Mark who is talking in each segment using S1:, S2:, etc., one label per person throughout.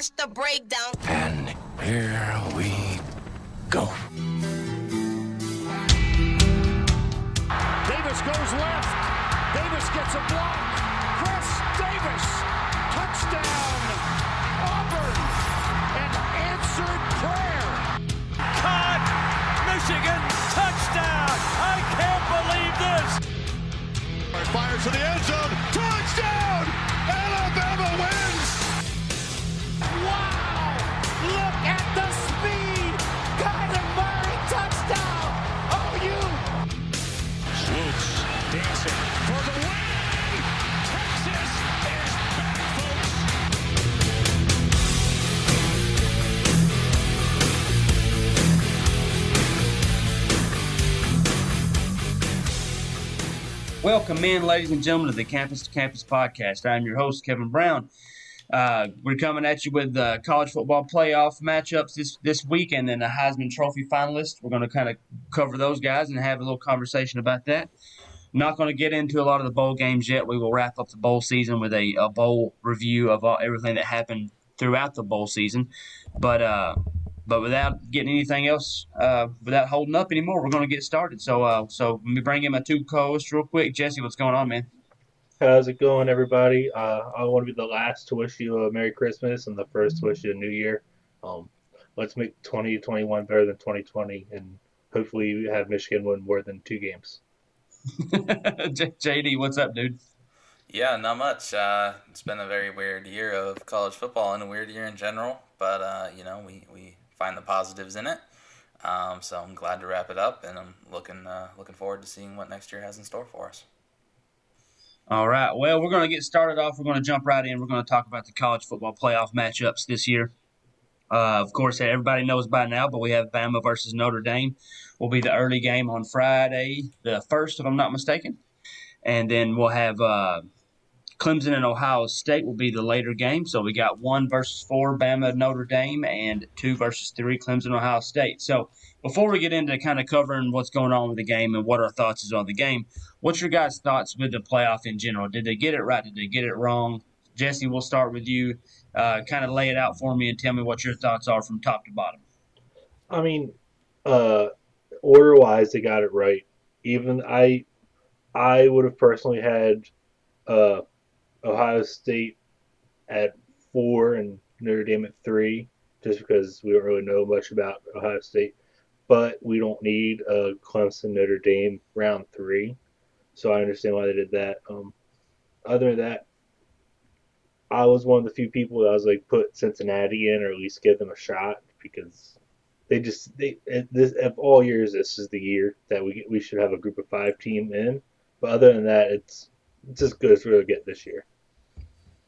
S1: watch the breakdown.
S2: And here we go.
S3: Davis goes left. Davis gets a block. Chris Davis. Touchdown. Auburn. An answered prayer.
S4: Caught. Michigan. Touchdown. I can't believe this.
S3: Fires to the end zone. Touchdown. Alabama wins.
S5: Welcome in, ladies and gentlemen, to the Campus to Campus podcast. I'm your host, Kevin Brown. Uh, we're coming at you with uh, college football playoff matchups this, this week and then the Heisman Trophy finalists. We're going to kind of cover those guys and have a little conversation about that. Not going to get into a lot of the bowl games yet. We will wrap up the bowl season with a, a bowl review of all, everything that happened throughout the bowl season. But uh, but without getting anything else, uh, without holding up anymore, we're going to get started. So, uh, so let me bring in my two co-hosts real quick. Jesse, what's going on, man?
S6: How's it going, everybody? Uh, I want to be the last to wish you a Merry Christmas and the first to wish you a New Year. Um, let's make 2021 better than 2020, and hopefully you have Michigan win more than two games.
S5: J- JD, what's up, dude?
S7: Yeah, not much. Uh, it's been a very weird year of college football and a weird year in general, but uh, you know we, we find the positives in it. Um, so I'm glad to wrap it up, and I'm looking uh, looking forward to seeing what next year has in store for us.
S5: All right. Well, we're going to get started off. We're going to jump right in. We're going to talk about the college football playoff matchups this year. Uh, of course, everybody knows by now, but we have Bama versus Notre Dame. Will be the early game on Friday, the first, if I'm not mistaken, and then we'll have uh, Clemson and Ohio State will be the later game. So we got one versus four, Bama Notre Dame, and two versus three, Clemson Ohio State. So before we get into kind of covering what's going on with the game and what our thoughts is on the game, what's your guys' thoughts with the playoff in general? Did they get it right? Did they get it wrong? Jesse, we'll start with you. Uh, kind of lay it out for me and tell me what your thoughts are from top to bottom.
S6: I mean, uh, order wise, they got it right. Even I, I would have personally had uh, Ohio State at four and Notre Dame at three, just because we don't really know much about Ohio State. But we don't need a Clemson Notre Dame round three, so I understand why they did that. Um, other than that, I was one of the few people that I was like put Cincinnati in, or at least give them a shot because they just they this of all years this is the year that we we should have a group of five team in. But other than that, it's it's as good as we're gonna get this year.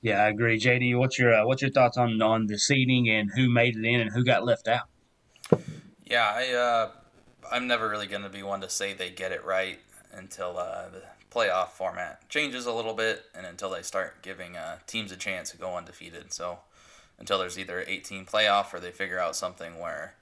S5: Yeah, I agree. JD, what's your uh, what's your thoughts on on the seeding and who made it in and who got left out?
S7: Yeah, I uh, I'm never really going to be one to say they get it right until uh, the playoff format changes a little bit and until they start giving uh, teams a chance to go undefeated. So until there's either an 18 playoff or they figure out something where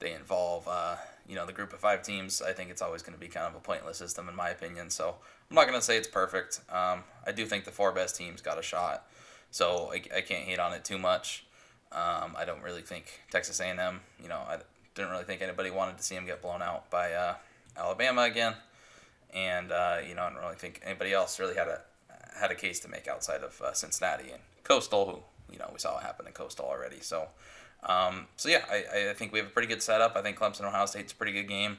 S7: they involve uh, you know the group of five teams, I think it's always going to be kind of a pointless system in my opinion. So I'm not going to say it's perfect. Um, I do think the four best teams got a shot, so I, I can't hate on it too much. Um, I don't really think Texas A&M, you know, I didn't really think anybody wanted to see them get blown out by uh, Alabama again, and uh, you know, I don't really think anybody else really had a had a case to make outside of uh, Cincinnati and Coastal, who you know we saw what happened in Coastal already. So, um, so yeah, I, I think we have a pretty good setup. I think Clemson Ohio State's a pretty good game.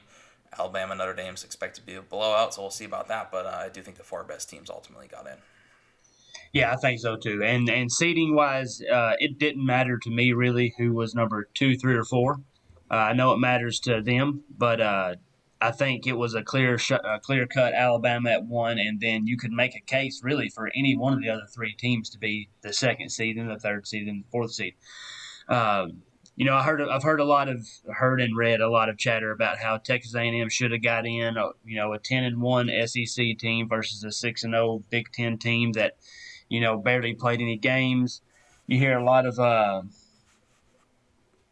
S7: Alabama Notre Dame's expected to be a blowout, so we'll see about that. But uh, I do think the four best teams ultimately got in.
S5: Yeah, I think so too. And and seeding wise, uh, it didn't matter to me really who was number two, three, or four. Uh, I know it matters to them, but uh, I think it was a clear, sh- a clear cut Alabama at one, and then you could make a case really for any one of the other three teams to be the second seed and the third seed and the fourth seed. Um, you know, I heard I've heard a lot of heard and read a lot of chatter about how Texas A&M should have got in. uh, You know, a ten and one SEC team versus a six and zero Big Ten team that you know barely played any games. You hear a lot of uh,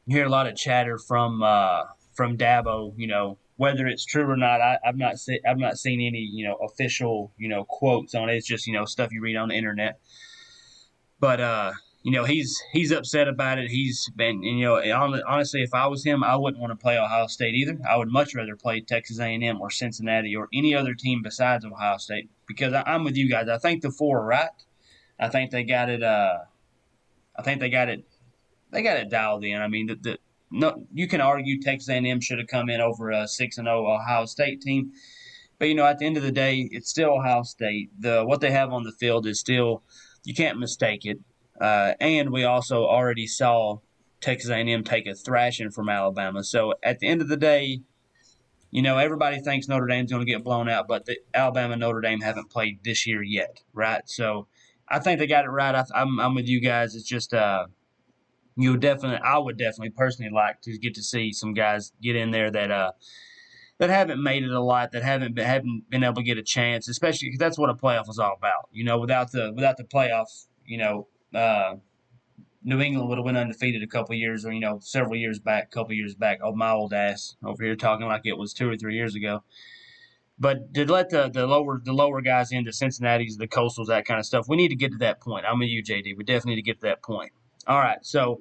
S5: you hear a lot of chatter from uh, from Dabo. You know, whether it's true or not, I, I've not se- I've not seen any you know official you know quotes on it. It's just you know stuff you read on the internet. But uh, you know he's he's upset about it. He's been you know honestly, if I was him, I wouldn't want to play Ohio State either. I would much rather play Texas A&M or Cincinnati or any other team besides Ohio State because I, am with you guys. I think the four are right. I think they got it. Uh, I think they got it. They got it dialed in. I mean, the, the no, you can argue Texas A&M should have come in over a six and zero oh Ohio State team, but you know at the end of the day, it's still Ohio State. The what they have on the field is still you can't mistake it. Uh, and we also already saw Texas A&M take a thrashing from Alabama. So at the end of the day, you know everybody thinks Notre Dame's going to get blown out, but the Alabama and Notre Dame haven't played this year yet, right? So I think they got it right. I, am I'm, I'm with you guys. It's just uh, you definitely, I would definitely personally like to get to see some guys get in there that uh that haven't made it a lot, that haven't been, haven't been able to get a chance, especially because that's what a playoff is all about. You know, without the without the playoff, you know, uh, New England would have went undefeated a couple years, or you know, several years back, a couple years back. Oh, my old ass over here talking like it was two or three years ago. But to let the, the lower the lower guys into Cincinnati's, the coastals, that kind of stuff, we need to get to that point. I'm with you, JD. We definitely need to get to that point. All right, so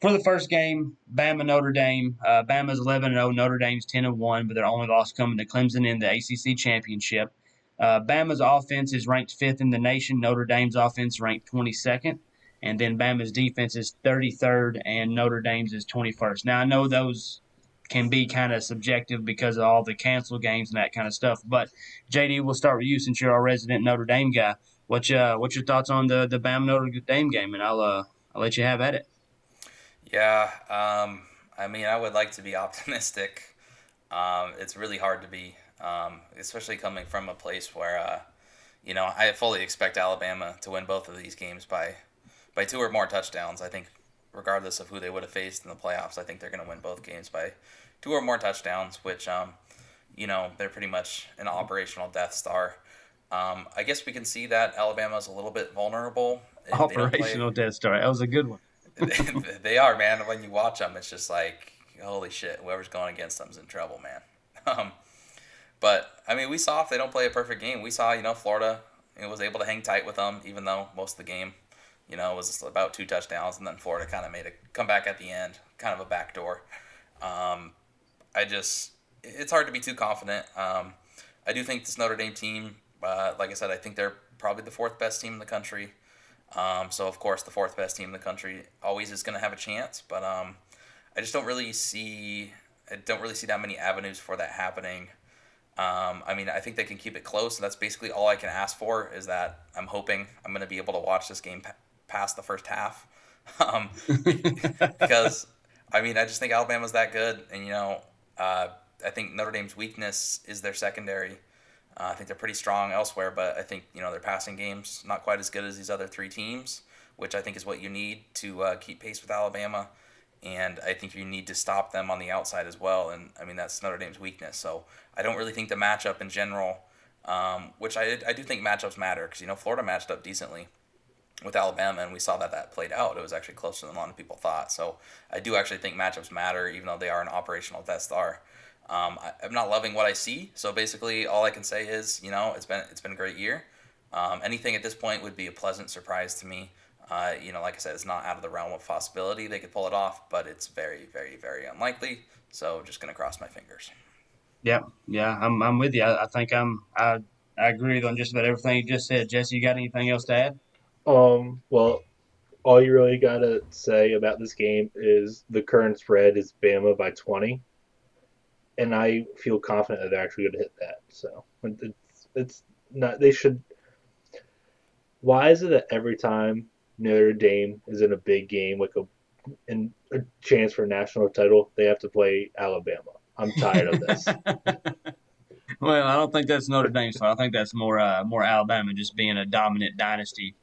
S5: for the first game, Bama Notre Dame. Uh, Bama's 11 0, Notre Dame's 10 1, but their only loss coming to Clemson in the ACC championship. Uh, Bama's offense is ranked fifth in the nation. Notre Dame's offense ranked 22nd, and then Bama's defense is 33rd, and Notre Dame's is 21st. Now I know those can be kind of subjective because of all the cancel games and that kind of stuff. But JD, we'll start with you since you're our resident Notre Dame guy. What's uh, what's your thoughts on the the Bama Notre Dame game? And I'll uh, I'll let you have at it.
S7: Yeah, um, I mean, I would like to be optimistic. Um, it's really hard to be, um, especially coming from a place where, uh, you know, I fully expect Alabama to win both of these games by by two or more touchdowns. I think regardless of who they would have faced in the playoffs. I think they're going to win both games by two or more touchdowns, which, um, you know, they're pretty much an operational Death Star. Um, I guess we can see that Alabama's a little bit vulnerable.
S5: Operational Death Star. That was a good one.
S7: they are, man. When you watch them, it's just like, holy shit, whoever's going against them's in trouble, man. Um, but, I mean, we saw if they don't play a perfect game, we saw, you know, Florida it was able to hang tight with them, even though most of the game – you know, it was about two touchdowns, and then Florida kind of made a comeback at the end, kind of a backdoor. Um, I just, it's hard to be too confident. Um, I do think this Notre Dame team, uh, like I said, I think they're probably the fourth best team in the country. Um, so of course, the fourth best team in the country always is going to have a chance, but um, I just don't really see, I don't really see that many avenues for that happening. Um, I mean, I think they can keep it close, and that's basically all I can ask for. Is that I'm hoping I'm going to be able to watch this game past the first half, um, because I mean I just think Alabama's that good, and you know uh, I think Notre Dame's weakness is their secondary. Uh, I think they're pretty strong elsewhere, but I think you know their passing game's not quite as good as these other three teams, which I think is what you need to uh, keep pace with Alabama. And I think you need to stop them on the outside as well. And I mean that's Notre Dame's weakness. So I don't really think the matchup in general, um, which I, I do think matchups matter because you know Florida matched up decently with Alabama, and we saw that that played out. It was actually closer than a lot of people thought. So I do actually think matchups matter, even though they are an operational Death Star. Um, I, am not loving what I see, so basically all I can say is, you know, it's been it's been a great year. Um, anything at this point would be a pleasant surprise to me. Uh, you know, like I said, it's not out of the realm of possibility they could pull it off, but it's very, very, very unlikely. So just gonna cross my fingers.
S5: Yeah, yeah, I'm, I'm with you. I, I think I'm I I agree with on just about everything you just said. Jesse, you got anything else to add?
S6: Um, well, all you really gotta say about this game is the current spread is Bama by 20, and I feel confident that they're actually gonna hit that. So it's it's not they should. Why is it that every time Notre Dame is in a big game, like a in a chance for a national title, they have to play Alabama? I'm tired of this.
S5: well, I don't think that's Notre Dame, fault. I think that's more uh, more Alabama just being a dominant dynasty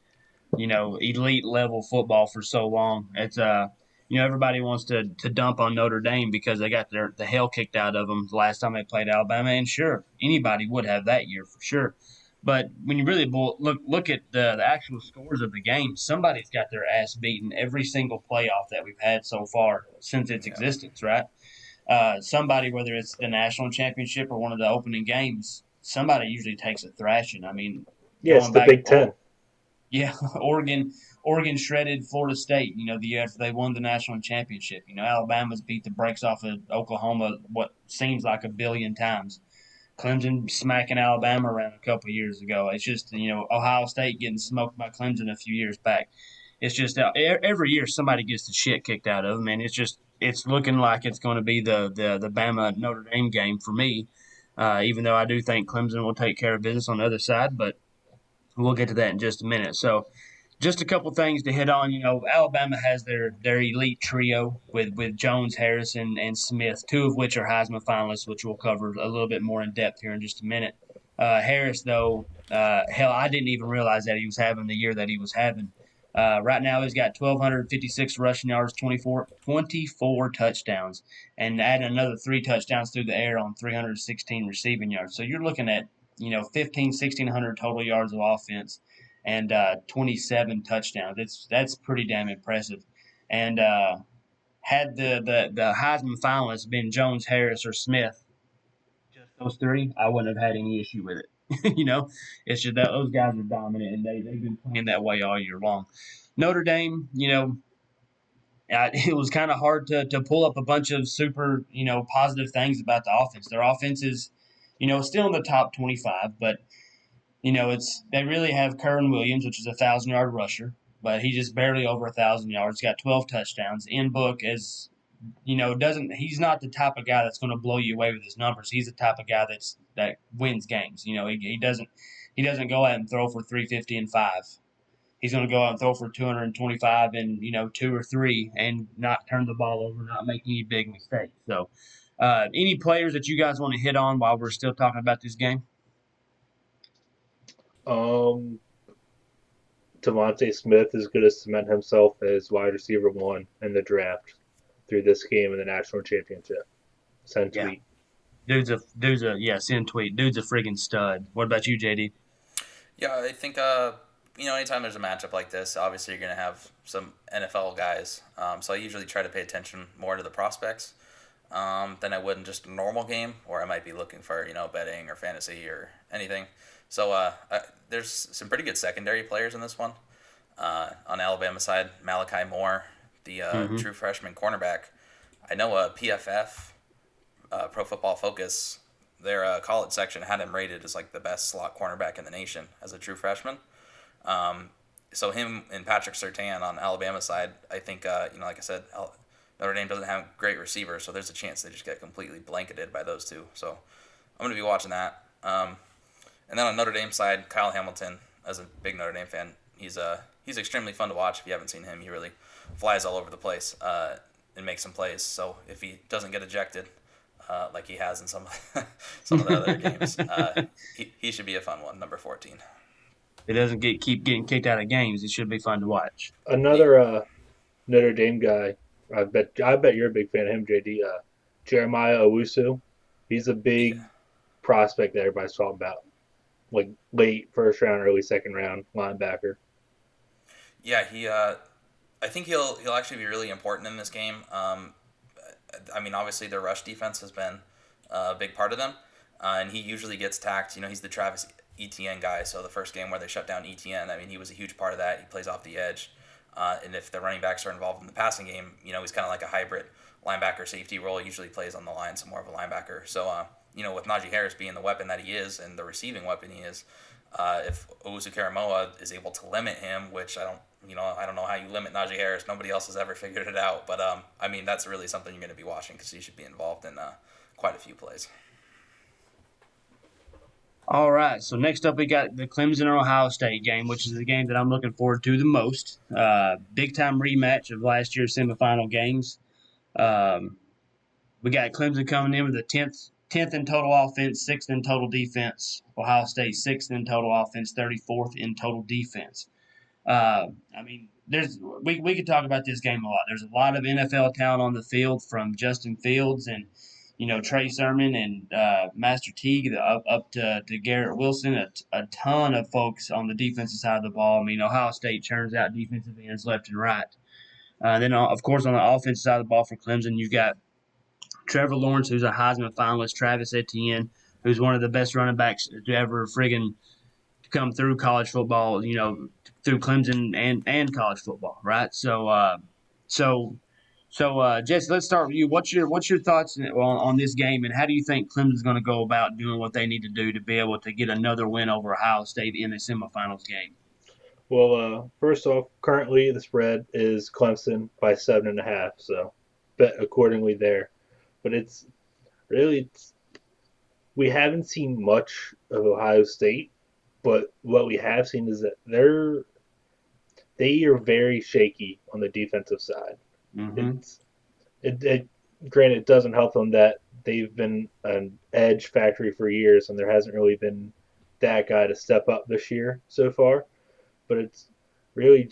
S5: you know, elite level football for so long. It's uh, you know, everybody wants to to dump on Notre Dame because they got their the hell kicked out of them the last time they played Alabama, and sure, anybody would have that year for sure. But when you really look look at the, the actual scores of the game, somebody's got their ass beaten every single playoff that we've had so far since its yeah. existence, right? Uh, somebody, whether it's the national championship or one of the opening games, somebody usually takes a thrashing. I mean,
S6: yes, the Big Ten.
S5: Yeah, Oregon. Oregon shredded Florida State. You know, the year after they won the national championship. You know, Alabama's beat the brakes off of Oklahoma what seems like a billion times. Clemson smacking Alabama around a couple years ago. It's just you know Ohio State getting smoked by Clemson a few years back. It's just uh, every year somebody gets the shit kicked out of them, and it's just it's looking like it's going to be the the the Bama Notre Dame game for me. Uh, even though I do think Clemson will take care of business on the other side, but we'll get to that in just a minute. So, just a couple things to hit on. You know, Alabama has their their elite trio with with Jones, Harrison, and Smith, two of which are Heisman finalists, which we'll cover a little bit more in depth here in just a minute. Uh, Harris, though, uh, hell, I didn't even realize that he was having the year that he was having. Uh, right now, he's got 1,256 rushing yards, 24, 24 touchdowns, and add another three touchdowns through the air on 316 receiving yards. So you're looking at, you know, 15, 1,600 total yards of offense and uh, 27 touchdowns. That's that's pretty damn impressive. And uh, had the, the, the Heisman finalists been Jones, Harris, or Smith, just those three, I wouldn't have had any issue with it. you know, it's just that those guys are dominant and they, they've been playing that way all year long. Notre Dame, you know, uh, it was kind of hard to, to pull up a bunch of super, you know, positive things about the offense. Their offense is, you know, still in the top 25, but, you know, it's they really have Kyren Williams, which is a thousand yard rusher, but he's just barely over a thousand yards. Got 12 touchdowns. Ian Book is you know, doesn't he's not the type of guy that's going to blow you away with his numbers. He's the type of guy that's that wins games. You know, he, he doesn't he doesn't go out and throw for 350 and five. He's going to go out and throw for 225 and you know two or three and not turn the ball over, not make any big mistakes. So, uh, any players that you guys want to hit on while we're still talking about this game?
S6: Um, DeVonta Smith is going to cement himself as wide receiver one in the draft through this game in the national championship. Send tweet.
S5: Yeah. Dude's a dude's a yeah, send tweet. Dude's a friggin' stud. What about you, JD?
S7: Yeah, I think uh, you know, anytime there's a matchup like this, obviously you're gonna have some NFL guys. Um, so I usually try to pay attention more to the prospects um, than I would in just a normal game, where I might be looking for you know betting or fantasy or anything. So uh, I, there's some pretty good secondary players in this one. Uh, on Alabama side, Malachi Moore, the uh, mm-hmm. true freshman cornerback. I know a uh, PFF, uh, Pro Football Focus, their uh, college section had him rated as like the best slot cornerback in the nation as a true freshman. Um, so him and Patrick Surtain on Alabama side, I think uh, you know, like I said, Notre Dame doesn't have great receivers, so there's a chance they just get completely blanketed by those two. So I'm going to be watching that. Um, and then on Notre Dame side, Kyle Hamilton, as a big Notre Dame fan, he's uh he's extremely fun to watch. If you haven't seen him, he really flies all over the place uh, and makes some plays. So if he doesn't get ejected, uh, like he has in some some of the other games, uh, he, he should be a fun one. Number fourteen.
S5: If it doesn't get keep getting kicked out of games, it should be fun to watch.
S6: Another uh, Notre Dame guy. I bet I bet you're a big fan of him, JD. Uh, Jeremiah Owusu. He's a big yeah. prospect that everybody's talking about. Like late first round, early second round linebacker.
S7: Yeah, he uh, I think he'll he'll actually be really important in this game. Um, I mean, obviously their rush defense has been a big part of them, uh, and he usually gets tacked. You know, he's the Travis Etienne guy. So the first game where they shut down Etienne, I mean, he was a huge part of that. He plays off the edge, uh, and if the running backs are involved in the passing game, you know, he's kind of like a hybrid linebacker safety role. He usually plays on the line, so more of a linebacker. So, uh, you know, with Najee Harris being the weapon that he is and the receiving weapon he is, uh, if Owusu-Koramoah is able to limit him, which I don't you know, I don't know how you limit Najee Harris. Nobody else has ever figured it out. But um, I mean, that's really something you're going to be watching because he should be involved in uh, quite a few plays.
S5: All right. So next up, we got the Clemson or Ohio State game, which is the game that I'm looking forward to the most. Uh, big time rematch of last year's semifinal games. Um, we got Clemson coming in with a tenth tenth in total offense, sixth in total defense. Ohio State sixth in total offense, thirty fourth in total defense. Uh, I mean, there's we, we could talk about this game a lot. There's a lot of NFL talent on the field from Justin Fields and you know Trey Sermon and uh, Master Teague up, up to, to Garrett Wilson. A, a ton of folks on the defensive side of the ball. I mean, Ohio State churns out defensive ends left and right. Uh, then, uh, of course, on the offensive side of the ball for Clemson, you've got Trevor Lawrence, who's a Heisman finalist, Travis Etienne, who's one of the best running backs to ever friggin' come through college football. You know, through Clemson and and college football, right? So, uh, so. So, uh, Jesse, let's start with you. What's your what's your thoughts on, on this game, and how do you think Clemson's going to go about doing what they need to do to be able to get another win over Ohio State in a semifinals game?
S6: Well, uh, first off, currently the spread is Clemson by seven and a half, so bet accordingly there. But it's really it's, we haven't seen much of Ohio State, but what we have seen is that they're they are very shaky on the defensive side.
S5: Mm-hmm.
S6: It's it, it granted it doesn't help them that they've been an edge factory for years and there hasn't really been that guy to step up this year so far. But it's really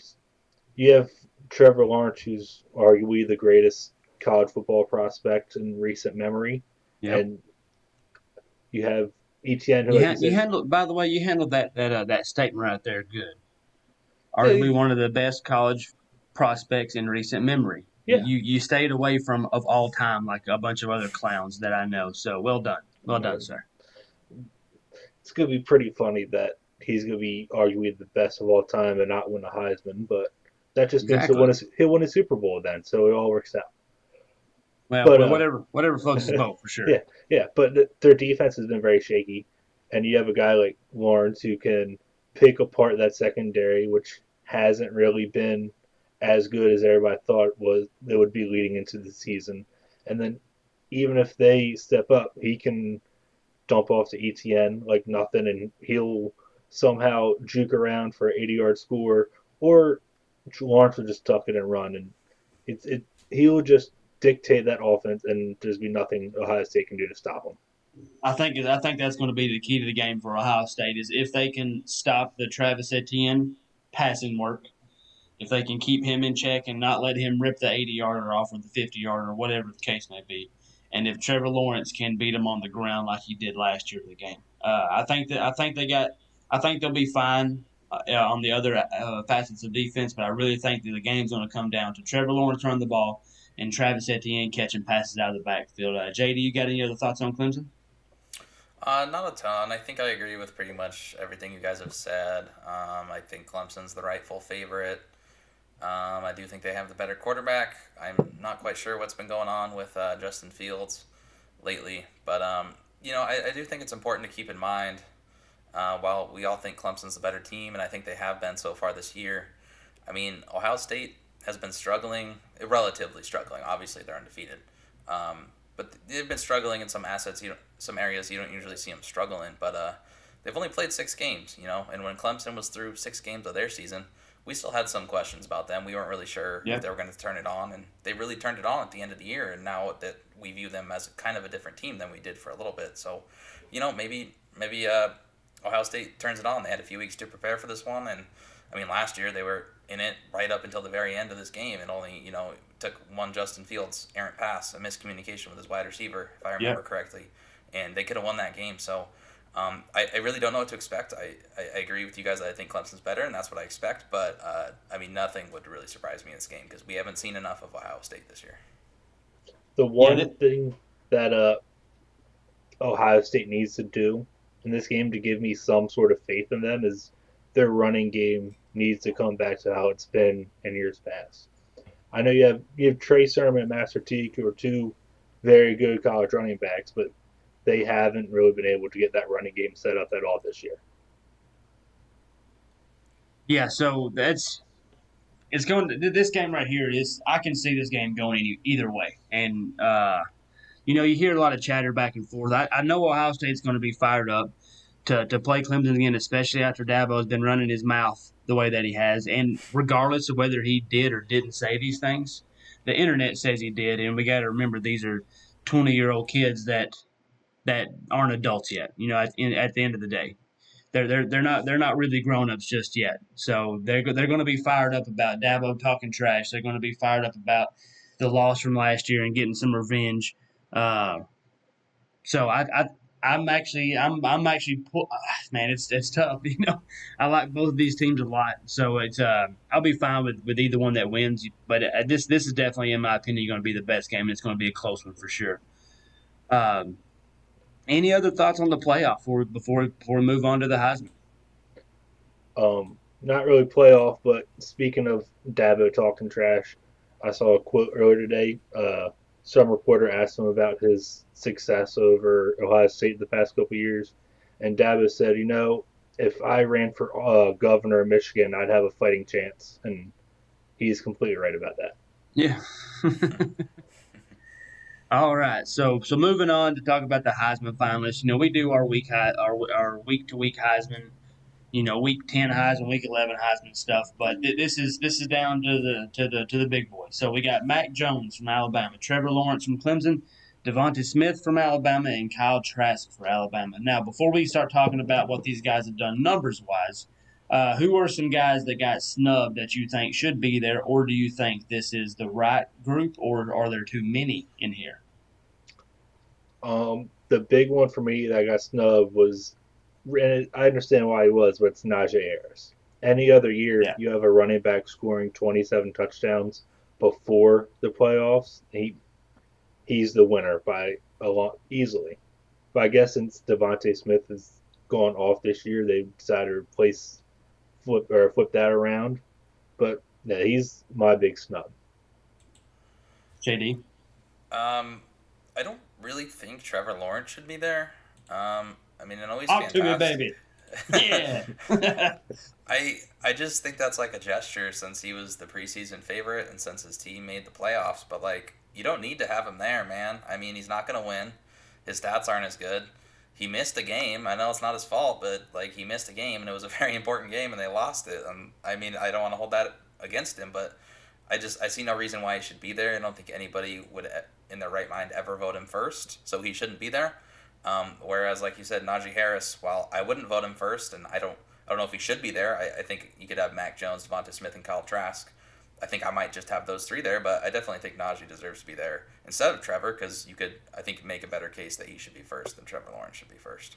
S6: you have Trevor Lawrence who's arguably the greatest college football prospect in recent memory.
S5: Yep.
S6: And you have Etienne who
S5: You, ha-
S6: you
S5: handled, by the way, you handled that that uh, that statement right there good. Arguably one of the best college prospects in recent memory.
S6: Yeah.
S5: You you stayed away from of all time like a bunch of other clowns that I know. So well done, well done, sir.
S6: it's gonna be pretty funny that he's gonna be arguably the best of all time and not win a Heisman, but that just means he'll win, a, he'll win a Super Bowl then, so it all works out.
S5: Well,
S6: But,
S5: well,
S6: uh,
S5: whatever whatever floats his boat for sure.
S6: Yeah. Yeah, but th- their defense has been very shaky, and you have a guy like Lawrence who can pick apart that secondary, which hasn't really been as good as everybody thought was they would be leading into the season. And then even if they step up, he can dump off to Etienne like nothing, and he'll somehow juke around for an 80 yard score, or Lawrence will just tuck it and run, and it's it he'll just dictate that offense, and there's be nothing Ohio State can do to stop him.
S5: I think I think that's going to be the key to the game for Ohio State is if they can stop the Travis Etienne passing work, if they can keep him in check and not let him rip the 80 yarder off or the 50 yarder or whatever the case may be, and if Trevor Lawrence can beat him on the ground like he did last year of the game, uh, I think that I think they got I think they'll be fine uh, on the other uh, facets of defense, but I really think that the game's going to come down to Trevor Lawrence running the ball and Travis Etienne catching passes out of the backfield. Uh, JD, you got any other thoughts on Clemson?
S7: Uh, not a ton. I think I agree with pretty much everything you guys have said. Um, I think Clemson's the rightful favorite. Um, I do think they have the better quarterback. I'm not quite sure what's been going on with uh, Justin Fields lately, but um, you know, I, I do think it's important to keep in mind. Uh, while we all think Clemson's the better team, and I think they have been so far this year, I mean, Ohio State has been struggling, relatively struggling. Obviously, they're undefeated, um, but they've been struggling in some assets. You don't, some areas you don't usually see them struggle in. But uh, they've only played six games, you know. And when Clemson was through six games of their season, we still had some questions about them. We weren't really sure
S5: Yeah.
S7: if they were going to turn it on, and they really turned it on at the end of the year. And now that we view them as kind of a different team than we did for a little bit, so you know, maybe maybe uh, Ohio State turns it on. They had a few weeks to prepare for this one, and I mean, last year they were in it right up until the very end of this game, and only you know took one Justin Fields errant pass, a miscommunication with his wide receiver, if I remember correctly, and they could have won that game. So. Um, I, I really don't know what to expect. I, I, I agree with you guys that I think Clemson's better, and that's what I expect. But uh, I mean, nothing would really surprise me in this game because we haven't seen enough of Ohio State this year.
S6: The one
S5: that-
S6: thing that uh, Ohio State needs to do in this game to give me some sort of faith in them is their running game needs to come back to how it's been in years past. I know you have you have Trey Sermon and Master Teague who are two very good college running backs, but they haven't really been able to get that running game set up at all this year.
S5: Yeah, so that's it's going. To, this game right here is I can see this game going either way, and uh, you know you hear a lot of chatter back and forth. I, I know Ohio State's going to be fired up to to play Clemson again, especially after Dabo has been running his mouth the way that he has, and regardless of whether he did or didn't say these things, the internet says he did, and we got to remember these are twenty year old kids that that aren't adults yet. You know, at, in, at the end of the day they're they're they're not they're not really grown ups just yet. So they're they're going to be fired up about Dabo talking trash. They're going to be fired up about the loss from last year and getting some revenge. Uh, so I, I I'm actually I'm I'm actually ah, man it's it's tough you know I like both of these teams a lot so it's uh I'll be fine with, with either one that wins but uh, this this is definitely in my opinion going to be the best game and it's going to be a close one for sure. Um, any other thoughts on the playoff before before before we move on to the Heisman?
S6: Um, not really playoff, but speaking of Dabo talking trash, I saw a quote earlier today. Uh, some reporter asked him about his success over Ohio State the past couple years, and Dabo said, "You know, if I ran for uh, governor of Michigan, I'd have a fighting chance," and he's completely right about that.
S5: Yeah. All right, so so moving on to talk about the Heisman finalists. You know, we do our week our our week to week Heisman. You know, week ten Heisman, week eleven Heisman stuff. But th- this is this is down to the to the to the big boys. So we got Mac Jones from Alabama, Trevor Lawrence from Clemson, Devonta Smith from Alabama, and Kyle Trask for Alabama. Now, before we start talking about what these guys have done numbers wise, uh, who are some guys that got snubbed that you think should be there, or do you think this is the right group, or are there too many in here?
S6: Um, the big one for me that got snubbed was, and I understand why he was, but it's Najee Harris. Any other year,
S5: Yeah.
S6: you have a running back scoring 27 touchdowns before the playoffs. He he's the winner by a lot easily. But I guess since Devonta Smith has gone off this year, they decided to replace flip or flip that around. But yeah, he's my big snub.
S5: JD.
S7: Um, I don't really think Trevor Lawrence should be there. Um, I mean, I know he's
S5: Talk to
S7: fantastic.
S5: me, baby. Yeah.
S7: I I just think that's like a gesture since he was the preseason favorite and since his team made the playoffs. But like, you don't need to have him there, man. I mean, he's not gonna win. His stats aren't as good. He missed a game. I know it's not his fault, but like he missed a game and it was a very important game and they lost it. And I mean, I don't want to hold that against him, but I just I see no reason why he should be there. I don't think anybody would, eh, in their right mind, ever vote him first, so he shouldn't be there. Um, whereas, like you said, Najee Harris, while I wouldn't vote him first, and I don't I don't know if he should be there. I, I think you could have Mac Jones, Devonta Smith, and Kyle Trask. I think I might just have those three there, but I definitely think Najee deserves to be there instead of Trevor because you could, I think, make a better case that he should be first than Trevor Lawrence should be first.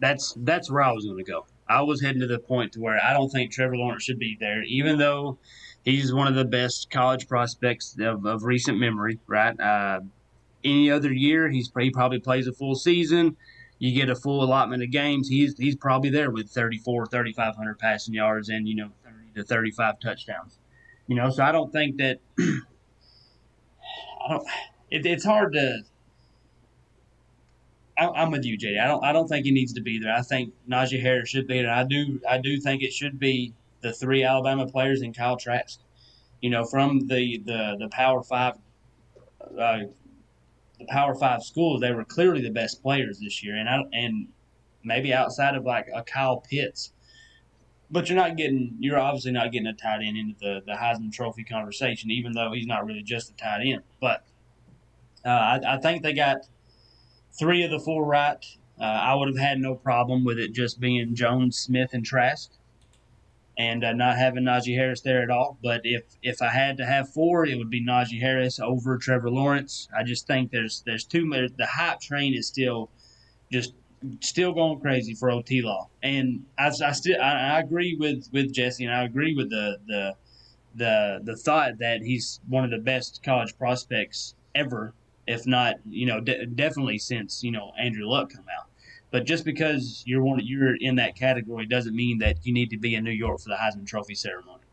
S5: that's that's where I was going to go. I was heading to the point to where I don't think Trevor Lawrence should be there, even though he's one of the best college prospects of, of recent memory. Right? Uh, any other year, he's he probably plays a full season. You get a full allotment of games. He's he's probably there with 34, 3,500 passing yards and you know 30 to 35 touchdowns. You know, so I don't think that. I don't. It, it's hard to I, I'm with you, JD. I don't. I don't think he needs to be there. I think Najee Harris should be there. I do. I do think it should be the three Alabama players and Kyle Trask. You know, from the the the Power Five, uh, the Power Five schools, they were clearly the best players this year, and I and maybe outside of like a Kyle Pitts. But you're not getting. You're obviously not getting a tight end into the the Heisman Trophy conversation, even though he's not really just a tight end. But uh, I, I think they got three of the four right. Uh, I would have had no problem with it just being Jones, Smith, and Trask, and uh, not having Najee Harris there at all. But if if I had to have four, it would be Najee Harris over Trevor Lawrence. I just think there's there's too much. The hype train is still just still going crazy for OT Law, and I, I still I, I agree with with Jesse, and I agree with the the the the thought that he's one of the best college prospects ever if not, you know, de- definitely since you know Andrew Luck come out. But just because you're one, you're in that category doesn't mean that you need to be in New York for the Heisman Trophy ceremony.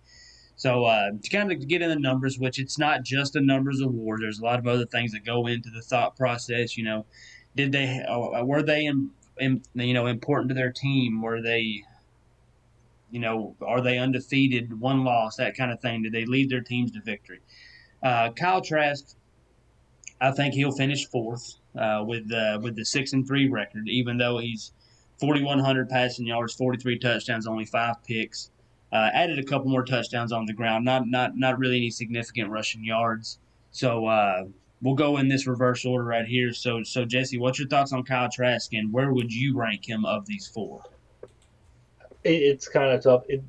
S5: So uh, to kind of get in the numbers, which it's not just a numbers award. There's a lot of other things that go into the thought process. You know, did they uh, were they in, in, you know important to their team? Were they you know are they undefeated, one loss, that kind of thing? Did they lead their teams to victory? Uh, Kyle Trask I think he'll finish fourth uh, with uh, with the six and three record, even though he's 4,100 passing yards, 43 touchdowns, only five picks. Uh, added a couple more touchdowns on the ground, not not not really any significant rushing yards. So uh, we'll go in this reverse order right here. So so Jesse, what's your thoughts on Kyle Trask, and where would you rank him of these four?
S6: It's kind of tough. It,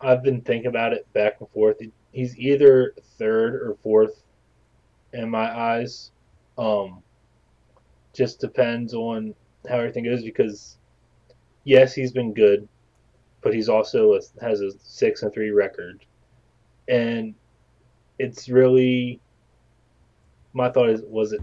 S6: I've been thinking about it back and forth. He's either third or fourth in my eyes. Um, just depends on how everything goes because yes, he's been good, but he's also a, has a six and three record, and it's really my thought is was it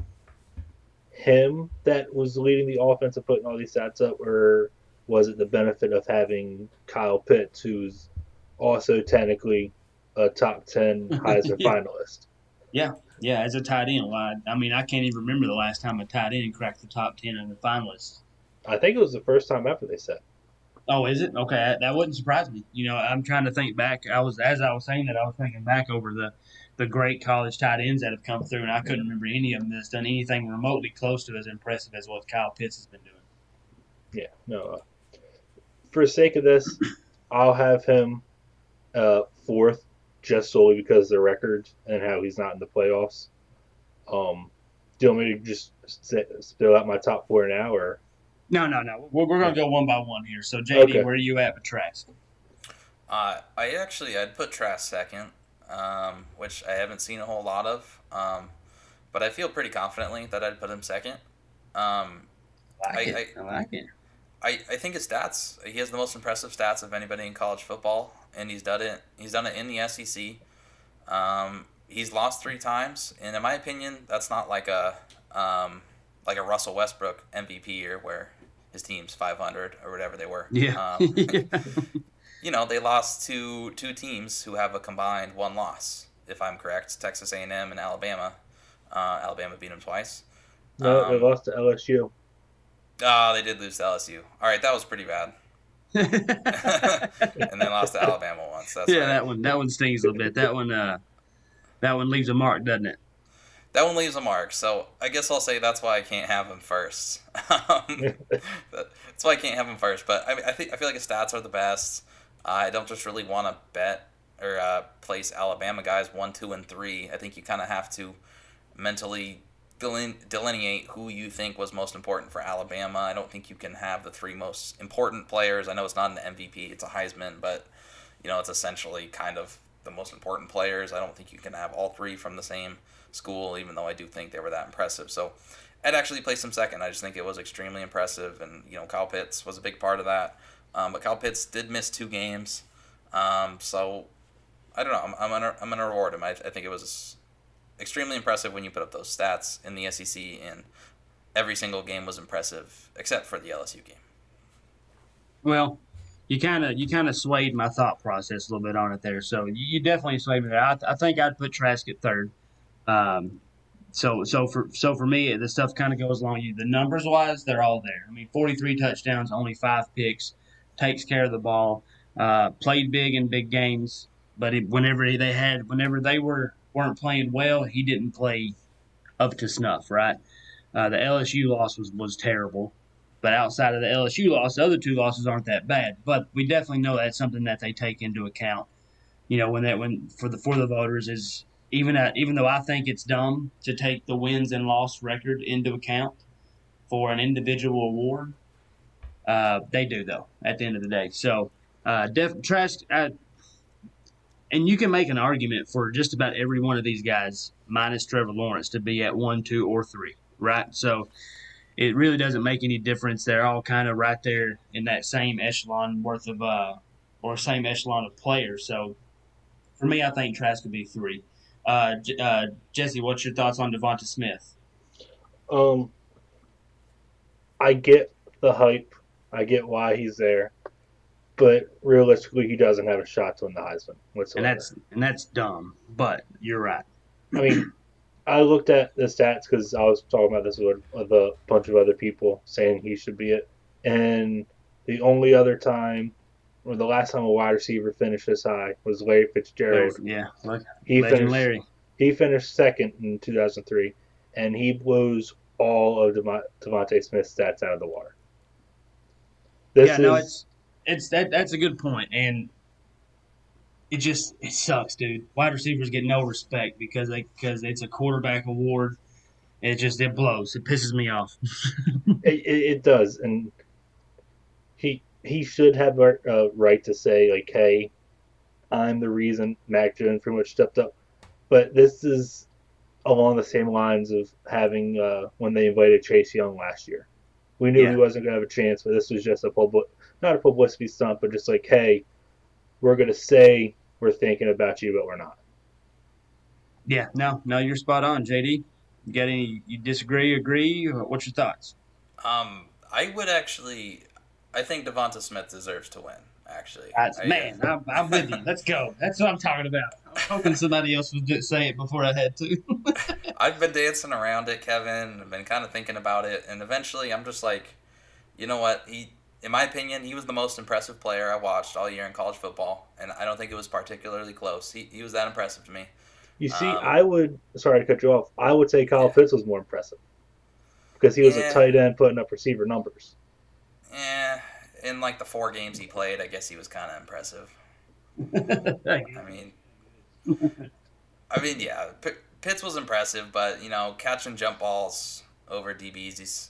S6: him that was leading the offense and putting all these stats up, or was it the benefit of having Kyle Pitts, who's also technically a top 10 Heisman
S5: Yeah.
S6: finalist?
S5: Yeah, yeah, as a tight end, well, I, I mean, I can't even remember the last time a tight end cracked the top ten in the finalists.
S6: I think it was the first time ever they said.
S5: Oh, is it? Okay, that wouldn't surprise me. You know, I'm trying to think back. I was as I was saying that, I was thinking back over the the great college tight ends that have come through, and I couldn't remember any of them that's done anything remotely close to as impressive as what Kyle Pitts has been doing.
S6: Yeah, no. Uh, for the sake of this, I'll have him uh, fourth, just solely because of the record and how he's not in the playoffs. Um, do you want me to just say, spill out my top four now, or
S5: No, no, no. We're, we're going to go one by one here. So, JD,
S6: Okay.
S5: where are you at with Trask?
S7: Uh, I actually I'd put Trask second, um, which I haven't seen a whole lot of, um, but I feel pretty confidently that I'd put him second. Um,
S5: I like
S7: I-
S5: it. I, like it.
S7: I, I think his stats. He has the most impressive stats of anybody in college football, and he's done it. He's done it in the SEC. Um, he's lost three times, and in my opinion, that's not like a um, like a Russell Westbrook MVP year where his team's 500 or whatever they were.
S5: Yeah.
S7: Um, you know, they lost to two teams who have a combined one loss, if I'm correct. Texas A&M and Alabama. Uh, Alabama beat them twice.
S6: no? they
S7: Um,
S6: lost to LSU.
S7: Ah, they did lose to LSU. All right, that was pretty bad. and then lost to Alabama once. That's
S5: yeah,
S7: right.
S5: that one that one stings a little bit. That one uh that one leaves a mark, doesn't it?
S7: That one leaves a mark. So I guess I'll say that's why I can't have him first. um, that's why I can't have him first. But I, mean, I think I feel like his stats are the best. I don't just really want to bet or uh, place Alabama guys one, two, and three. I think you kind of have to mentally deline- delineate who you think was most important for Alabama. I don't think you can have the three most important players. I know it's not an MVP; it's a Heisman, but you know it's essentially kind of the most important players. I don't think you can have all three from the same school, even though I do think they were that impressive. So I'd actually place him second. I just think it was extremely impressive, and you know Kyle Pitts was a big part of that. Um, but Kyle Pitts did miss two games, um, so I don't know. I'm, I'm gonna I'm gonna reward him. I, I think it was extremely impressive when you put up those stats in the SEC, and every single game was impressive except for the LSU game.
S5: Well, you kind of you kind of swayed my thought process a little bit on it there. So you, you definitely swayed me there. I, I think I'd put Trask at third. Um, so so for so for me, the stuff kind of goes along. You the numbers wise, they're all there. I mean, forty three touchdowns, only five picks, takes care of the ball, uh, played big in big games. But it, whenever they had, whenever they were weren't playing well, he didn't play up to snuff. Right. Uh, the LSU loss was was terrible. But outside of the LSU loss, the other two losses aren't that bad. But we definitely know that's something that they take into account. You know, when that when for the for the voters is even at, even though I think it's dumb to take the wins and loss record into account for an individual award, uh, they do though at the end of the day. So, uh, def, Trask, uh, and you can make an argument for just about every one of these guys, minus Trevor Lawrence, to be at one, two, or three, right? So it really doesn't make any difference. They're all kind of right there in that same echelon worth of, uh, or same echelon of players. So for me, I think Trask could be three. Uh, uh, Jesse, what's your thoughts on Devonta Smith?
S6: Um, I get the hype. I get why he's there, but realistically, he doesn't have a shot to win the Heisman whatsoever.
S5: And that's and that's dumb, but you're right.
S6: I mean, I looked at the stats because I was talking about this with, with a bunch of other people saying he should be it. And the only other time, or the last time a wide receiver finished this high was Larry Fitzgerald.
S5: Yeah, look,
S6: He finished,
S5: Larry.
S6: he finished second in 2003, and he blows all of Devon- Devonta Smith's stats out of the water. This
S5: yeah, no,
S6: is-
S5: it's it's that that's a good point, and it just it sucks, dude. Wide receivers get no respect because they because it's a quarterback award. It just it blows. It pisses me off.
S6: It, it, it does, and he he should have a uh, right to say like, "Hey, I'm the reason Mac Jones pretty much stepped up." But this is along the same lines of having uh, when they invited Chase Young last year. We knew
S5: Yeah.
S6: he wasn't going to have a chance, but this was just a public, not a publicity stunt, but just like, "Hey, we're going to say we're thinking about you, but we're not."
S5: Yeah, no, no, you're spot on, JD. You got any? You disagree? Agree? What's your thoughts?
S7: Um, I would actually, I think Devonta Smith deserves to win. Actually,
S5: That's,
S7: I-
S5: man, I'm, I'm with you. Let's go. That's what I'm talking about. I was hoping somebody else would say it before I had to.
S7: I've been dancing around it, Kevin. I've been kind of thinking about it, and eventually, I'm just like, you know what? He, in my opinion, he was the most impressive player I watched all year in college football, and I don't think it was particularly close. He, he was that impressive to me.
S6: You see,
S7: Um,
S6: I would. Sorry to cut you off. I would say Kyle Pitts was more impressive because he was
S7: Yeah.
S6: a tight end putting up receiver numbers.
S7: Eh, in like the four games he played, I guess he was kind of impressive. I mean, I mean, yeah, P- Pitts was impressive, but you know, catching jump balls over DBs, he's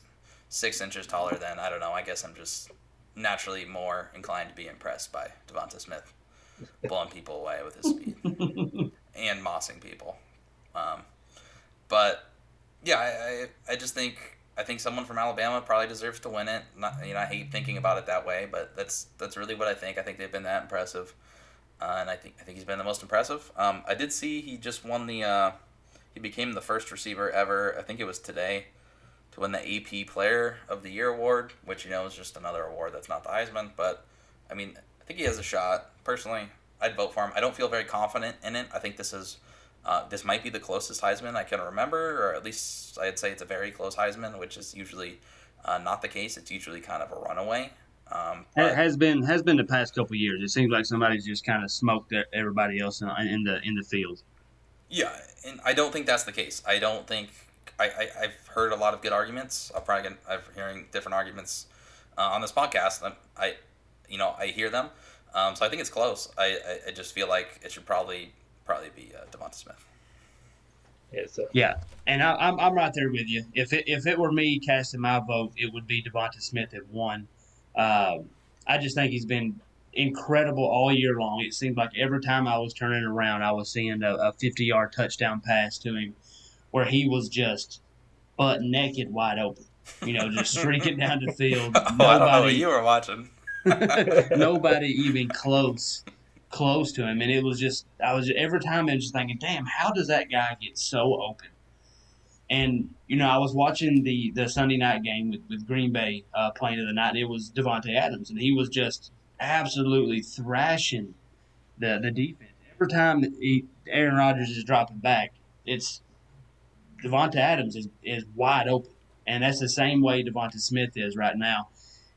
S7: six inches taller than I don't know. I guess I'm just naturally more inclined to be impressed by Devonta Smith blowing people away with his speed and mossing people. Um, but yeah, I, I, I just think I think someone from Alabama probably deserves to win it. Not, you know, I hate thinking about it that way, but that's that's really what I think. I think they've been that impressive, uh, and I think I think he's been the most impressive. Um, I did see he just won the. Uh, he became the first receiver ever. I think it was today, to win the AP Player of the Year award, which you know is just another award that's not the Heisman. But I mean, I think he has a shot. Personally, I'd vote for him. I don't feel very confident in it. I think this is. Uh, this might be the closest Heisman I can remember, or at least I'd say it's a very close Heisman, which is usually uh, not the case. It's usually kind of a runaway. Um, but-
S5: has been has been the past couple of years. It seems like somebody's just kind of smoked everybody else in, in the in the field.
S7: Yeah, and I don't think that's the case. I don't think I, I I've heard a lot of good arguments. I'm probably gonna, I'm hearing different arguments uh, on this podcast. and I, you know, I hear them. Um, so I think it's close. I, I, I just feel like it should probably probably be uh, Devonta Smith.
S6: Yeah, so
S5: Yeah, and I, I'm I'm right there with you. If it if it were me casting my vote, it would be Devonta Smith at one. Um, I just think he's been incredible all year long. It seemed like every time I was turning around, I was seeing a, a 50 yard touchdown pass to him, where he was just butt naked, wide open. You know, just streaking down the field.
S7: oh, I don't know what
S5: Nobody,
S7: you were watching.
S5: nobody even close close to him and it was just i was every time i was just thinking damn how does that guy get so open? And you know i was watching the the sunday night game with, with green bay uh, playing of the night it was Davante Adams and he was just absolutely thrashing the the defense. Every time he, aaron rodgers is dropping back it's Davante Adams is, is wide open and that's the same way Devonta Smith is right now.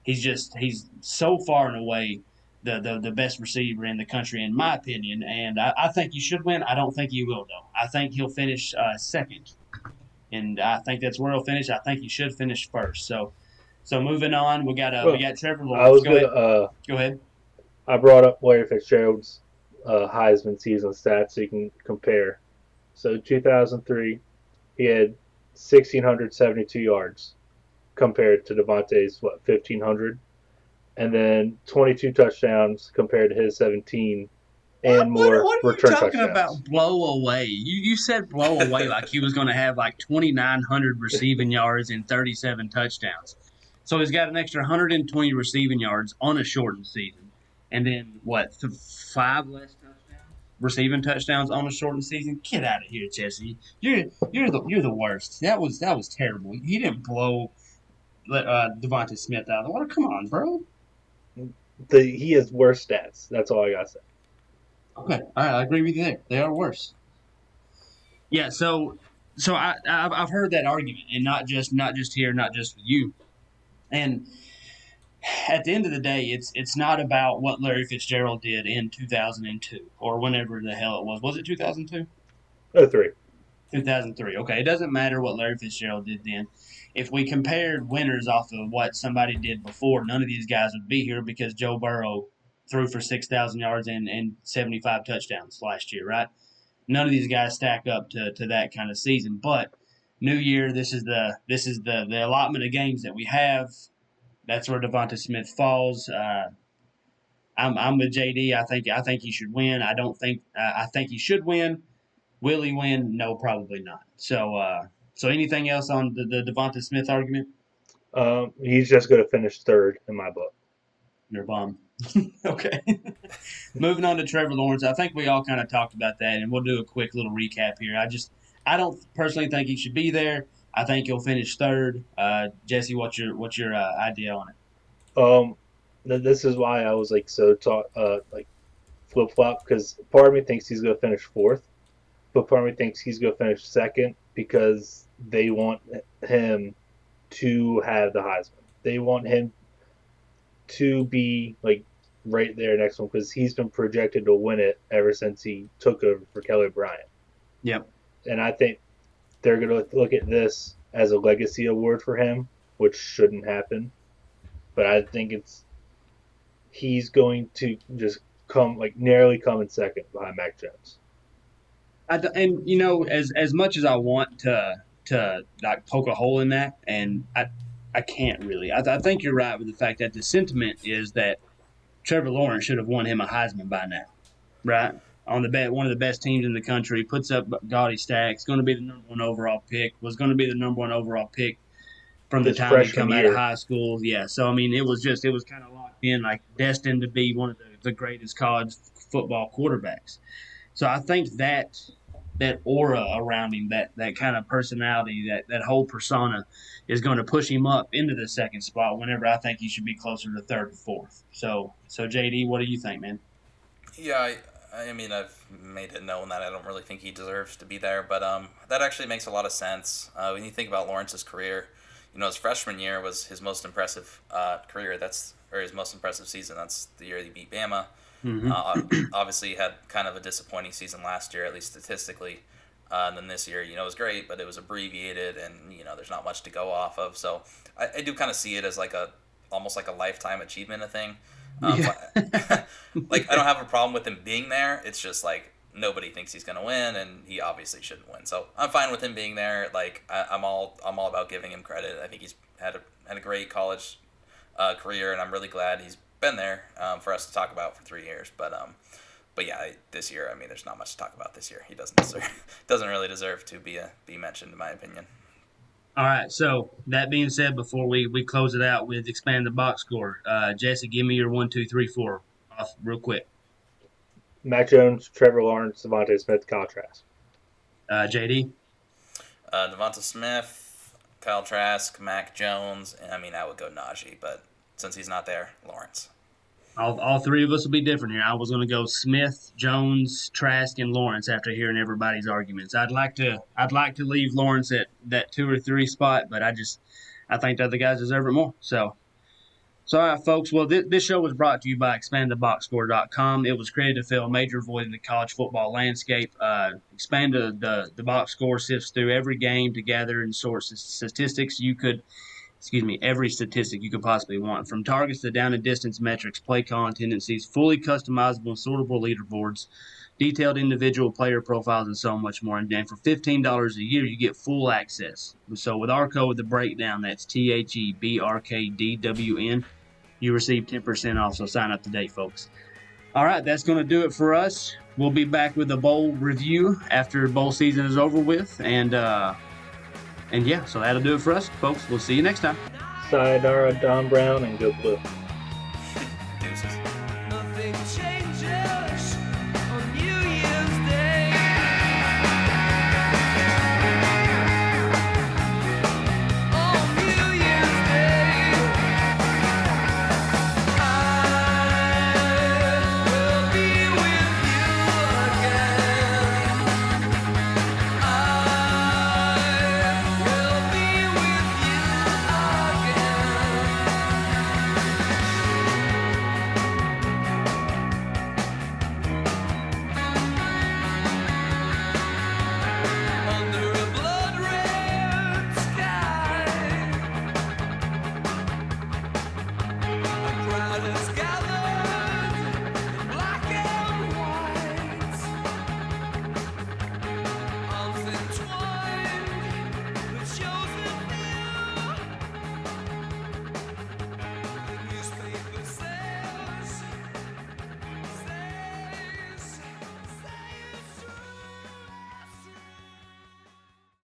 S5: He's just he's so far and away the, the, the best receiver in the country in my opinion. And I, I think he should win. I don't think he will though. I think he'll finish uh, second. And i think that's where he'll finish. I think he should finish first. So so moving on we got uh, we got trevor
S6: I
S5: lawrence
S6: was
S5: go
S6: gonna.
S5: ahead
S6: Uh,
S5: go ahead.
S6: I brought up Larry Fitzgerald's uh, Heisman season stats so you can compare. So 2003, he had 1,672 yards compared to Devonta's what 1,500, and then 22 touchdowns compared to his 17, and
S5: what,
S6: more
S5: what are you talking
S6: touchdowns.
S5: about? Blow away. You, you said blow away like he was going to have like 2900 receiving yards and 37 touchdowns. So he's got an extra 120 receiving yards on a shortened season and then what th- five less touchdowns receiving touchdowns on a shortened season? Get out of here jesse. You're you're the you're the worst. That was that was terrible. He didn't blow uh, Devonta Smith out of the water. Come on, bro.
S6: The, he has worse stats. That's all I got to say.
S5: Okay, all right, I agree with you there. They are worse. Yeah, so so I I've, I've heard that argument, and not just not just here, not just with you, and at the end of the day, it's it's not about what Larry Fitzgerald did in 2002 or whenever the hell it was. Was it 2002?
S6: Oh, three.
S5: 2003. Okay, it doesn't matter what Larry Fitzgerald did then. If we compared winners off of what somebody did before, none of these guys would be here because Joe Burrow threw for 6,000 yards and, and 75 touchdowns last year, right? None of these guys stack up to, to that kind of season. But New Year, this is the this is the, the allotment of games that we have. That's where Devonta Smith falls. Uh, I'm, I'm with JD. I think I think he should win. I don't think uh, I think he should win. Will he win? No, probably not. So, uh, so anything else on the, the Devonta Smith argument?
S6: Um, he's just going to finish third in my book.
S5: You're a bum. okay. Moving on to Trevor Lawrence, I think we all kind of talked about that, and we'll do a quick little recap here. I just, I don't personally think he should be there. I think he'll finish third. Uh, Jesse, what's your what's your uh, idea on it?
S6: Um, th- this is why I was like so ta- uh like flip flop because part of me thinks he's gonna finish fourth, but part of me thinks he's gonna finish second because they want him to have the Heisman. They want him to be like right there next one because he's been projected to win it ever since he took over for Kelly Bryant.
S5: Yep.
S6: And I think they're gonna look at this as a legacy award for him, which shouldn't happen. But I think it's he's going to just come like narrowly come in second behind Mac Jones.
S5: I d and you know, as as much as I want to to like poke a hole in that, and I I can't really. I, I think you're right with the fact that the sentiment is that Trevor Lawrence should have won him a Heisman by now, right? On the bet, one of the best teams in the country, puts up gaudy stacks, going to be the number one overall pick, was going to be the number one overall pick from the time he come out of high school. Yeah, so I mean, it was just it was kind of locked in, like destined to be one of the, the greatest college football quarterbacks. So I think that that aura around him, that that kind of personality, that that whole persona, is going to push him up into the second spot. Whenever I think he should be closer to third or fourth. So so JD, what do you think, man?
S7: Yeah, I, I mean, I've made it known that I don't really think he deserves to be there, but um, that actually makes a lot of sense uh, when you think about Lawrence's career. You know, his freshman year was his most impressive uh, career. That's or his most impressive season. That's the year he beat Bama. Uh, obviously, he had kind of a disappointing season last year, at least statistically. Uh, and then this year, you know, it was great, but it was abbreviated, and you know, there's not much to go off of. So I, I do kind of see it as like a almost like a lifetime achievement thing. Um, but- like I don't have a problem with him being there. It's just like nobody thinks he's gonna win, and he obviously shouldn't win. So I'm fine with him being there. Like I, I'm all I'm all about giving him credit. I think he's had a had a great college uh, career, and I'm really glad he's been there um, for us to talk about for three years. But um, but yeah, this year, I mean, there's not much to talk about this year. He doesn't deserve doesn't really deserve to be a, be mentioned, in my opinion.
S5: All right. So that being said, before we, we close it out with expand the box score, uh, Jesse, give me your one, two, three, four, off real quick.
S6: Mac Jones, Trevor Lawrence, Devonta Smith, Kyle Trask.
S5: Uh, JD.
S7: Uh, Devonta Smith, Kyle Trask, Mac Jones, and I mean, I would go Najee, but since he's not there, Lawrence.
S5: All, all three of us will be different here. I was going to go Smith, Jones, Trask, and Lawrence after hearing everybody's arguments. I'd like to I'd like to leave Lawrence at that two or three spot, but I just I think the other guys deserve it more. So, so all right, folks. Well, this, this show was brought to you by ExpandTheBoxScore.com. It was created to fill a major void in the college football landscape. Uh, Expand the, the the box score sifts through every game to gather and sort statistics you could excuse me, every statistic you could possibly want, from targets to down and distance metrics, play call tendencies, fully customizable and sortable leaderboards, detailed individual player profiles, and so much more. And for fifteen dollars a year, you get full access. So with our code, the breakdown, that's T H E B R K D W N, you receive ten percent off. So sign up today, folks. All right, that's going to do it for us. We'll be back with a bowl review after bowl season is over with, and uh, and yeah, so that'll do it for us, folks. We'll see you next time.
S6: Sayonara, Don Brown, and go blue.